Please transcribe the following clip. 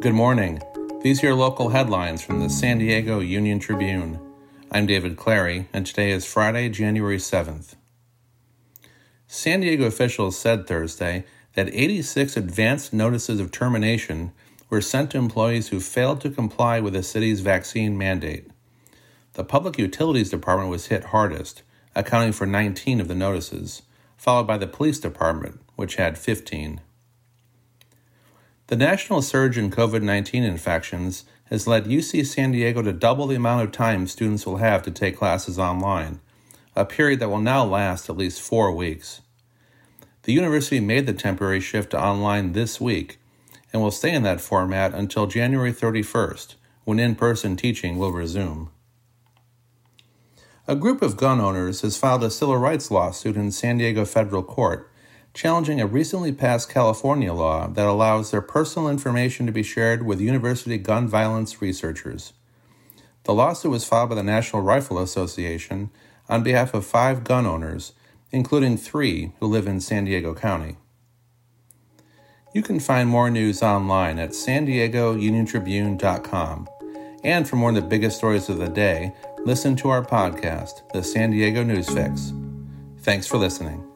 Good morning. These are your local headlines from the San Diego Union Tribune. I'm David Clary, and today is Friday, January 7th. San Diego officials said Thursday that 86 advanced notices of termination were sent to employees who failed to comply with the city's vaccine mandate. The Public Utilities Department was hit hardest, accounting for 19 of the notices, followed by the Police Department, which had 15. The national surge in COVID 19 infections has led UC San Diego to double the amount of time students will have to take classes online, a period that will now last at least four weeks. The university made the temporary shift to online this week and will stay in that format until January 31st, when in person teaching will resume. A group of gun owners has filed a civil rights lawsuit in San Diego federal court challenging a recently passed California law that allows their personal information to be shared with university gun violence researchers. The lawsuit was filed by the National Rifle Association on behalf of five gun owners, including three who live in San Diego County. You can find more news online at san diego union tribune.com. And for more of the biggest stories of the day, listen to our podcast, The San Diego News Fix. Thanks for listening.